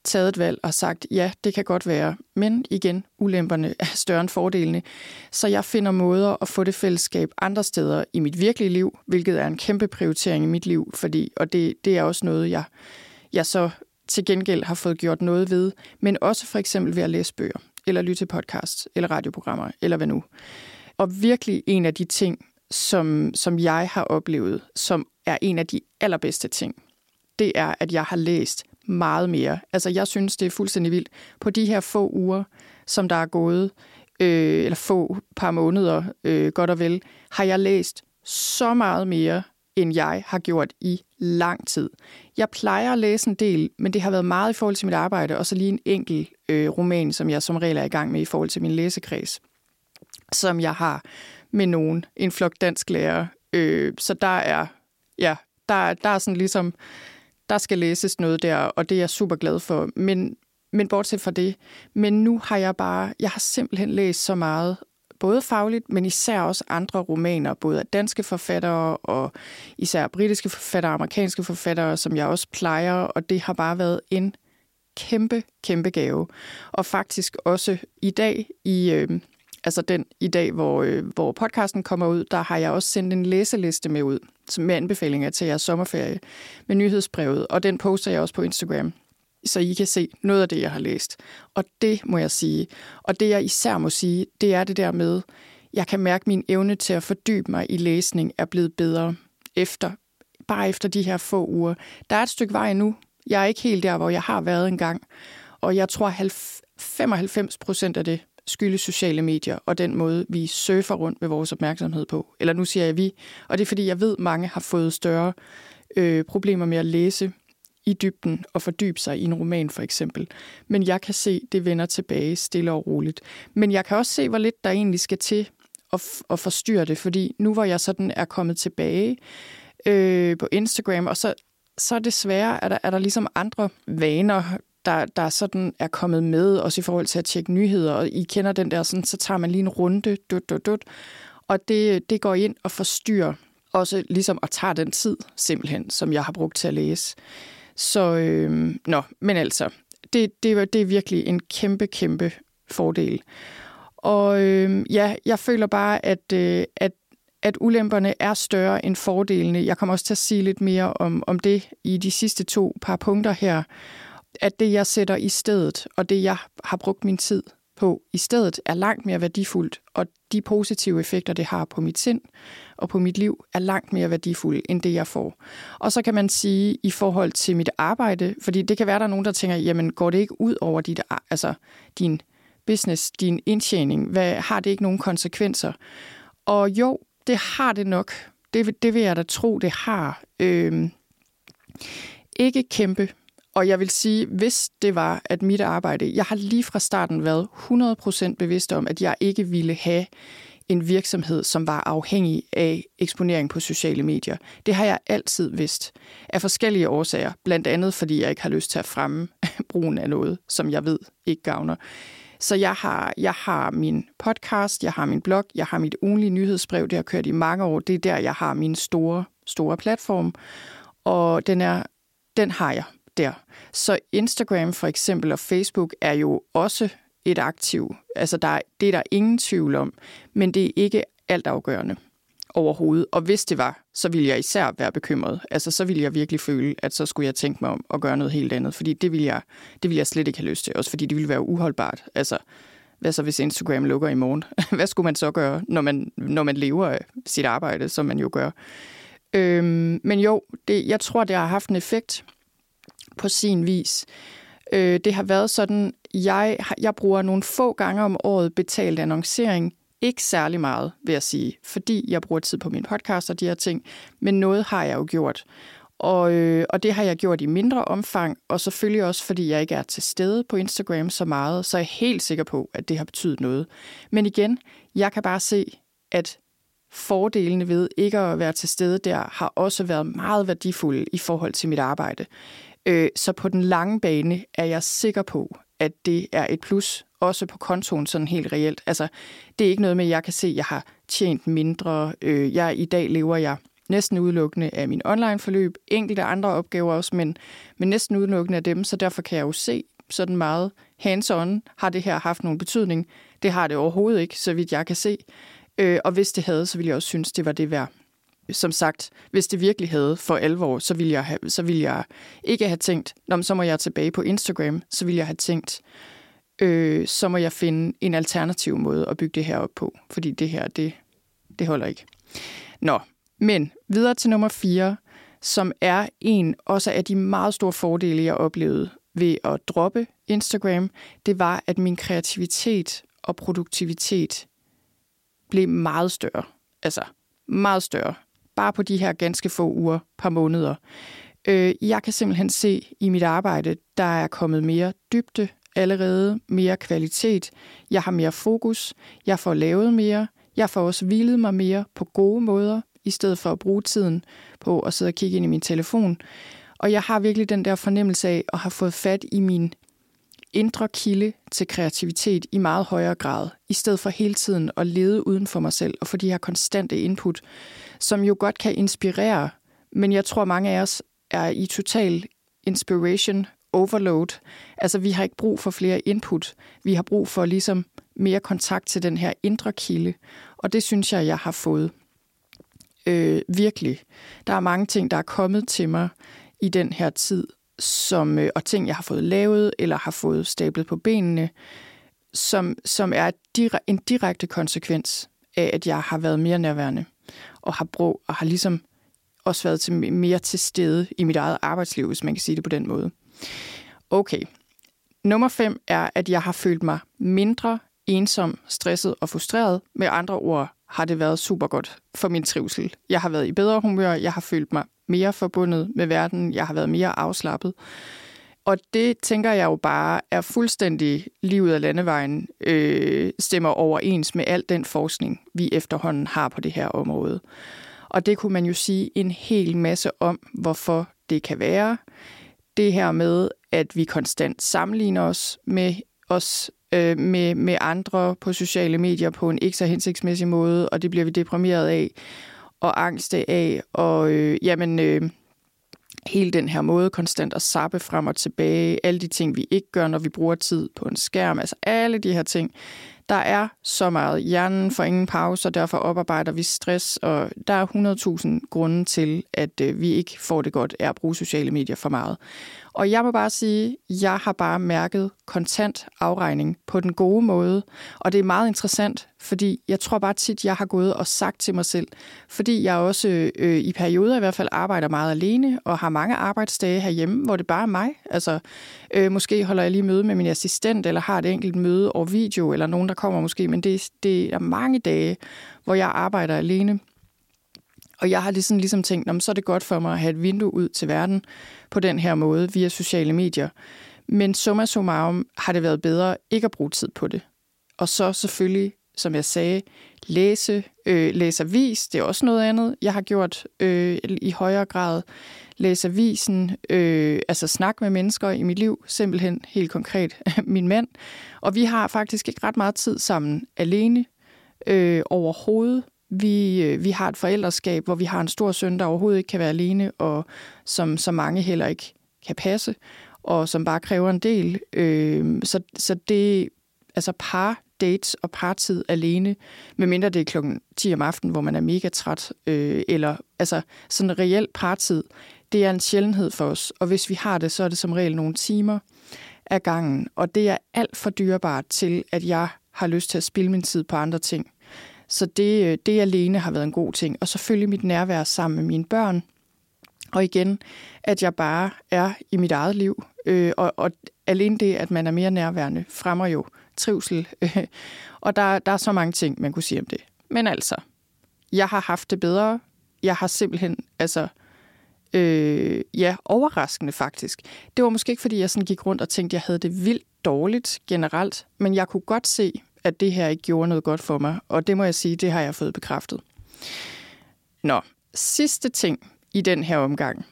taget et valg og sagt, ja, det kan godt være, men igen, ulemperne er større end fordelene. Så jeg finder måder at få det fællesskab andre steder i mit virkelige liv, hvilket er en kæmpe prioritering i mit liv, fordi, og det, det er også noget, jeg, jeg så til gengæld har fået gjort noget ved, men også for eksempel ved at læse bøger, eller lytte til podcasts, eller radioprogrammer, eller hvad nu. Og virkelig en af de ting, som, som jeg har oplevet, som er en af de allerbedste ting, det er, at jeg har læst meget mere. Altså, jeg synes, det er fuldstændig vildt. På de her få uger, som der er gået, øh, eller få par måneder, øh, godt og vel, har jeg læst så meget mere, end jeg har gjort i lang tid. Jeg plejer at læse en del, men det har været meget i forhold til mit arbejde, og så lige en enkelt øh, roman, som jeg som regel er i gang med i forhold til min læsekreds, som jeg har med nogen, en flok dansk lærer. Øh, så der er, ja, der, der er sådan ligesom, der skal læses noget der, og det er jeg super glad for. Men, men bortset fra det, men nu har jeg bare, jeg har simpelthen læst så meget, både fagligt, men især også andre romaner, både af danske forfattere og især britiske forfattere, amerikanske forfattere, som jeg også plejer, og det har bare været en kæmpe, kæmpe gave. Og faktisk også i dag, i, øh, altså den i dag, hvor, øh, hvor podcasten kommer ud, der har jeg også sendt en læseliste med ud, med anbefalinger til jeres sommerferie med nyhedsbrevet, og den poster jeg også på Instagram så I kan se noget af det, jeg har læst. Og det må jeg sige. Og det, jeg især må sige, det er det der med, jeg kan mærke, at min evne til at fordybe mig i læsning er blevet bedre efter, bare efter de her få uger. Der er et stykke vej nu. Jeg er ikke helt der, hvor jeg har været engang. Og jeg tror, 95 procent af det skyldes sociale medier og den måde, vi surfer rundt med vores opmærksomhed på. Eller nu siger jeg vi, og det er fordi, jeg ved, at mange har fået større øh, problemer med at læse i dybden og fordybe sig i en roman for eksempel. Men jeg kan se, det vender tilbage stille og roligt. Men jeg kan også se, hvor lidt der egentlig skal til at, at forstyrre det, fordi nu hvor jeg sådan er kommet tilbage øh, på Instagram, og så, så desværre er der, er der ligesom andre vaner, der, der sådan er kommet med, også i forhold til at tjekke nyheder, og I kender den der, sådan, så tager man lige en runde, dut, dut, dut, Og det, det går ind og forstyrrer også ligesom at tage den tid, simpelthen, som jeg har brugt til at læse. Så, øh, nå, men altså, det, det, det er virkelig en kæmpe, kæmpe fordel. Og øh, ja, jeg føler bare, at, øh, at, at ulemperne er større end fordelene. Jeg kommer også til at sige lidt mere om, om det i de sidste to par punkter her. At det, jeg sætter i stedet, og det, jeg har brugt min tid på i stedet, er langt mere værdifuldt, og de positive effekter, det har på mit sind og på mit liv, er langt mere værdifulde end det, jeg får. Og så kan man sige i forhold til mit arbejde, fordi det kan være, der er nogen, der tænker, jamen går det ikke ud over dit, altså, din business, din indtjening? Hvad, har det ikke nogen konsekvenser? Og jo, det har det nok. Det, det vil jeg da tro, det har. Øhm, ikke kæmpe. Og jeg vil sige, hvis det var, at mit arbejde, jeg har lige fra starten været 100% bevidst om, at jeg ikke ville have en virksomhed, som var afhængig af eksponering på sociale medier. Det har jeg altid vidst. Af forskellige årsager. Blandt andet, fordi jeg ikke har lyst til at fremme brugen af noget, som jeg ved ikke gavner. Så jeg har, jeg har min podcast, jeg har min blog, jeg har mit ugenlige nyhedsbrev, det har kørt i mange år. Det er der, jeg har min store, store platform. Og den, er, den har jeg der. Så Instagram for eksempel og Facebook er jo også et aktiv. Altså der, det er der ingen tvivl om, men det er ikke altafgørende overhovedet. Og hvis det var, så ville jeg især være bekymret. Altså så ville jeg virkelig føle, at så skulle jeg tænke mig om at gøre noget helt andet, fordi det ville jeg, det ville jeg slet ikke have lyst til, også fordi det ville være uholdbart. Altså, hvad så hvis Instagram lukker i morgen? hvad skulle man så gøre, når man, når man lever af sit arbejde, som man jo gør? Øhm, men jo, det, jeg tror, det har haft en effekt på sin vis. Øh, det har været sådan, jeg, jeg bruger nogle få gange om året betalt annoncering. Ikke særlig meget, vil jeg sige, fordi jeg bruger tid på min podcast og de her ting, men noget har jeg jo gjort. Og, øh, og det har jeg gjort i mindre omfang, og selvfølgelig også, fordi jeg ikke er til stede på Instagram så meget, så er jeg helt sikker på, at det har betydet noget. Men igen, jeg kan bare se, at fordelene ved ikke at være til stede der har også været meget værdifulde i forhold til mit arbejde. Øh, så på den lange bane er jeg sikker på, at det er et plus, også på kontoen sådan helt reelt. Altså, det er ikke noget med, at jeg kan se, at jeg har tjent mindre. Øh, jeg, I dag lever jeg næsten udelukkende af min online-forløb, enkelte andre opgaver også, men, men næsten udelukkende af dem, så derfor kan jeg jo se sådan meget hands-on, har det her haft nogen betydning? Det har det overhovedet ikke, så vidt jeg kan se. Øh, og hvis det havde, så ville jeg også synes, det var det værd som sagt, hvis det virkelig havde for alvor, så ville jeg, have, så ville jeg ikke have tænkt, Nå, så må jeg tilbage på Instagram, så ville jeg have tænkt, øh, så må jeg finde en alternativ måde at bygge det her op på, fordi det her, det, det holder ikke. Nå, men videre til nummer 4, som er en også af de meget store fordele, jeg oplevede ved at droppe Instagram, det var, at min kreativitet og produktivitet blev meget større. Altså meget større bare på de her ganske få uger, par måneder. Øh, jeg kan simpelthen se i mit arbejde, der er kommet mere dybde allerede, mere kvalitet. Jeg har mere fokus, jeg får lavet mere, jeg får også hvilet mig mere på gode måder, i stedet for at bruge tiden på at sidde og kigge ind i min telefon. Og jeg har virkelig den der fornemmelse af at have fået fat i min indre kilde til kreativitet i meget højere grad, i stedet for hele tiden at lede uden for mig selv og få de her konstante input, som jo godt kan inspirere, men jeg tror mange af os er i total inspiration overload. Altså vi har ikke brug for flere input, vi har brug for ligesom mere kontakt til den her indre kilde, og det synes jeg, jeg har fået. Øh, virkelig. Der er mange ting, der er kommet til mig i den her tid, som, øh, og ting, jeg har fået lavet eller har fået stablet på benene, som, som er en direkte konsekvens af, at jeg har været mere nærværende og har brug og har ligesom også været til mere til stede i mit eget arbejdsliv, hvis man kan sige det på den måde. Okay. Nummer fem er, at jeg har følt mig mindre ensom, stresset og frustreret. Med andre ord har det været super godt for min trivsel. Jeg har været i bedre humør, jeg har følt mig mere forbundet med verden, jeg har været mere afslappet. Og det tænker jeg jo bare er fuldstændig livet af landevejen, øh, stemmer overens med al den forskning, vi efterhånden har på det her område. Og det kunne man jo sige en hel masse om, hvorfor det kan være. Det her med, at vi konstant sammenligner os med os øh, med, med andre på sociale medier på en ikke så hensigtsmæssig måde, og det bliver vi deprimeret af og angste af, og øh, jamen, øh, hele den her måde konstant at sappe frem og tilbage, alle de ting, vi ikke gør, når vi bruger tid på en skærm, altså alle de her ting, der er så meget. Hjernen får ingen pause, og derfor oparbejder vi stress, og der er 100.000 grunde til, at øh, vi ikke får det godt af at bruge sociale medier for meget. Og jeg må bare sige, jeg har bare mærket kontant afregning på den gode måde. Og det er meget interessant, fordi jeg tror bare tit, jeg har gået og sagt til mig selv, fordi jeg også øh, i perioder i hvert fald arbejder meget alene, og har mange arbejdsdage herhjemme, hvor det bare er mig. Altså, øh, måske holder jeg lige møde med min assistent, eller har et enkelt møde over video, eller nogen, der kommer måske, men det, det er mange dage, hvor jeg arbejder alene. Og jeg har ligesom, ligesom tænkt, så er det godt for mig at have et vindue ud til verden på den her måde via sociale medier. Men summa summarum har det været bedre ikke at bruge tid på det. Og så selvfølgelig, som jeg sagde, læse, øh, læse avis, det er også noget andet, jeg har gjort øh, i højere grad. Læse avisen, øh, altså snak med mennesker i mit liv, simpelthen helt konkret min mand. Og vi har faktisk ikke ret meget tid sammen alene øh, overhovedet. Vi, øh, vi har et forældreskab, hvor vi har en stor søn, der overhovedet ikke kan være alene, og som så mange heller ikke kan passe, og som bare kræver en del. Øh, så, så det, altså par dates og partid alene, medmindre det er klokken 10 om aftenen, hvor man er mega træt, øh, eller altså sådan en reel partid, det er en sjældenhed for os. Og hvis vi har det, så er det som regel nogle timer af gangen. Og det er alt for dyrebart til, at jeg har lyst til at spille min tid på andre ting. Så det, øh, det alene har været en god ting. Og selvfølgelig mit nærvær sammen med mine børn. Og igen, at jeg bare er i mit eget liv. Øh, og, og alene det, at man er mere nærværende, fremmer jo trivsel. og der, der er så mange ting, man kunne sige om det. Men altså, jeg har haft det bedre. Jeg har simpelthen, altså, øh, ja, overraskende faktisk. Det var måske ikke, fordi jeg sådan gik rundt og tænkte, at jeg havde det vildt dårligt generelt, men jeg kunne godt se, at det her ikke gjorde noget godt for mig, og det må jeg sige, det har jeg fået bekræftet. Nå, sidste ting i den her omgang.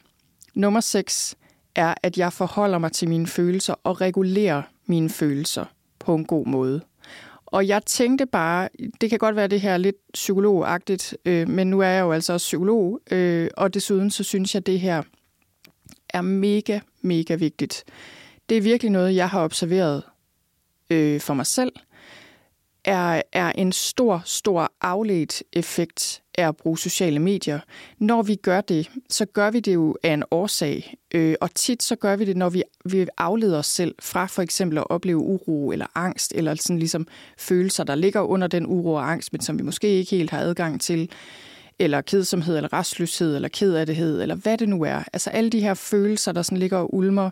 Nummer 6 er, at jeg forholder mig til mine følelser og regulerer mine følelser på en god måde. Og jeg tænkte bare, det kan godt være det her lidt psykologagtigt, øh, men nu er jeg jo altså også psykolog, øh, og desuden så synes jeg, at det her er mega, mega vigtigt. Det er virkelig noget, jeg har observeret øh, for mig selv, er, er en stor, stor afledt effekt af at bruge sociale medier. Når vi gør det, så gør vi det jo af en årsag. Øh, og tit så gør vi det, når vi, vi afleder os selv fra for eksempel at opleve uro eller angst, eller sådan ligesom følelser, der ligger under den uro og angst, men som vi måske ikke helt har adgang til eller kedsomhed, eller restløshed, eller kedattighed, eller hvad det nu er. Altså alle de her følelser, der sådan ligger og ulmer.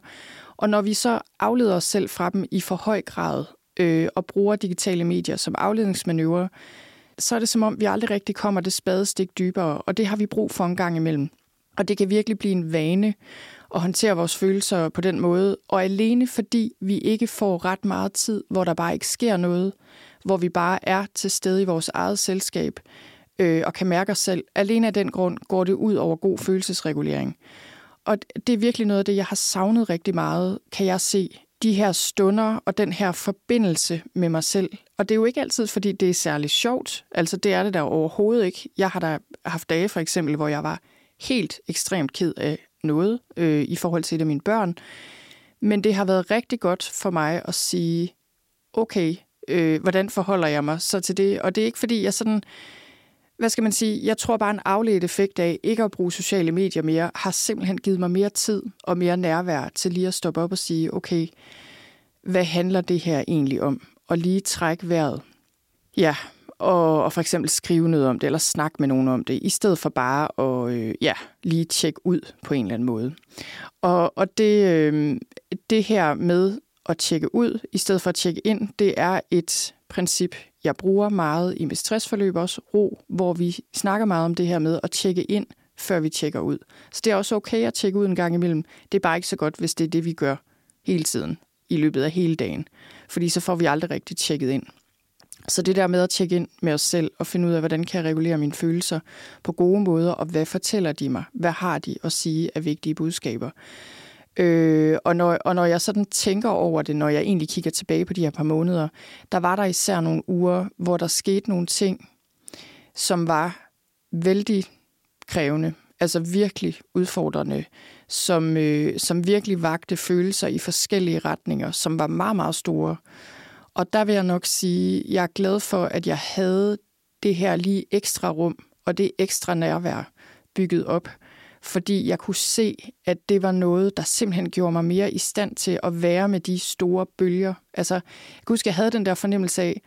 Og når vi så afleder os selv fra dem i for høj grad, øh, og bruger digitale medier som afledningsmanøvre, så er det som om, vi aldrig rigtig kommer det spadestik dybere, og det har vi brug for en gang imellem. Og det kan virkelig blive en vane at håndtere vores følelser på den måde, og alene fordi vi ikke får ret meget tid, hvor der bare ikke sker noget, hvor vi bare er til stede i vores eget selskab øh, og kan mærke os selv. Alene af den grund går det ud over god følelsesregulering. Og det er virkelig noget af det, jeg har savnet rigtig meget, kan jeg se de her stunder og den her forbindelse med mig selv. Og det er jo ikke altid, fordi det er særlig sjovt. Altså det er det der overhovedet ikke. Jeg har da haft dage for eksempel, hvor jeg var helt ekstremt ked af noget øh, i forhold til et af mine børn. Men det har været rigtig godt for mig at sige, okay, øh, hvordan forholder jeg mig så til det? Og det er ikke fordi, jeg sådan hvad skal man sige, jeg tror bare en afledt effekt af ikke at bruge sociale medier mere, har simpelthen givet mig mere tid og mere nærvær til lige at stoppe op og sige, okay, hvad handler det her egentlig om? Og lige trække vejret. Ja, og, og for eksempel skrive noget om det, eller snakke med nogen om det, i stedet for bare at øh, ja, lige tjekke ud på en eller anden måde. Og, og det, øh, det her med at tjekke ud, i stedet for at tjekke ind, det er et princip, jeg bruger meget i mit stressforløb også, ro, hvor vi snakker meget om det her med at tjekke ind, før vi tjekker ud. Så det er også okay at tjekke ud en gang imellem. Det er bare ikke så godt, hvis det er det, vi gør hele tiden, i løbet af hele dagen. Fordi så får vi aldrig rigtig tjekket ind. Så det der med at tjekke ind med os selv og finde ud af, hvordan kan jeg regulere mine følelser på gode måder, og hvad fortæller de mig? Hvad har de at sige af vigtige budskaber? Øh, og, når, og når jeg sådan tænker over det, når jeg egentlig kigger tilbage på de her par måneder, der var der især nogle uger, hvor der skete nogle ting, som var vældig krævende, altså virkelig udfordrende, som, øh, som virkelig vagte følelser i forskellige retninger, som var meget, meget store. Og der vil jeg nok sige, at jeg er glad for, at jeg havde det her lige ekstra rum og det ekstra nærvær bygget op, fordi jeg kunne se, at det var noget, der simpelthen gjorde mig mere i stand til at være med de store bølger. Altså, jeg kan huske, at jeg havde den der fornemmelse af,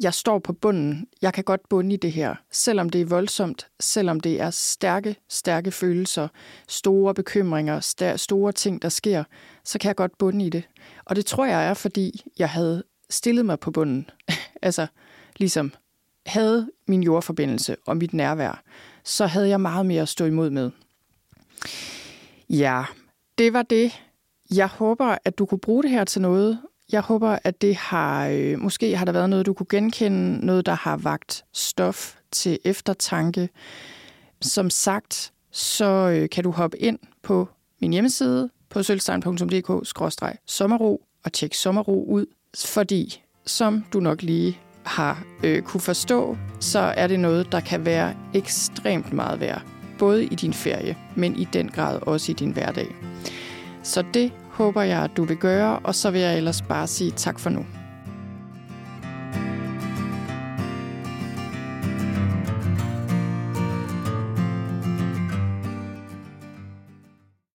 jeg står på bunden, jeg kan godt bunde i det her, selvom det er voldsomt, selvom det er stærke, stærke følelser, store bekymringer, store ting, der sker, så kan jeg godt bunde i det. Og det tror jeg er, fordi jeg havde stillet mig på bunden. altså, ligesom havde min jordforbindelse og mit nærvær, så havde jeg meget mere at stå imod med. Ja, det var det. Jeg håber, at du kunne bruge det her til noget. Jeg håber, at det har, øh, måske har der været noget, du kunne genkende, noget, der har vagt stof til eftertanke. Som sagt, så øh, kan du hoppe ind på min hjemmeside på sølvstein.dk-sommerro og tjekke sommerro ud, fordi, som du nok lige har øh, kunne forstå, så er det noget, der kan være ekstremt meget værd. Både i din ferie, men i den grad også i din hverdag. Så det håber jeg, at du vil gøre, og så vil jeg ellers bare sige tak for nu.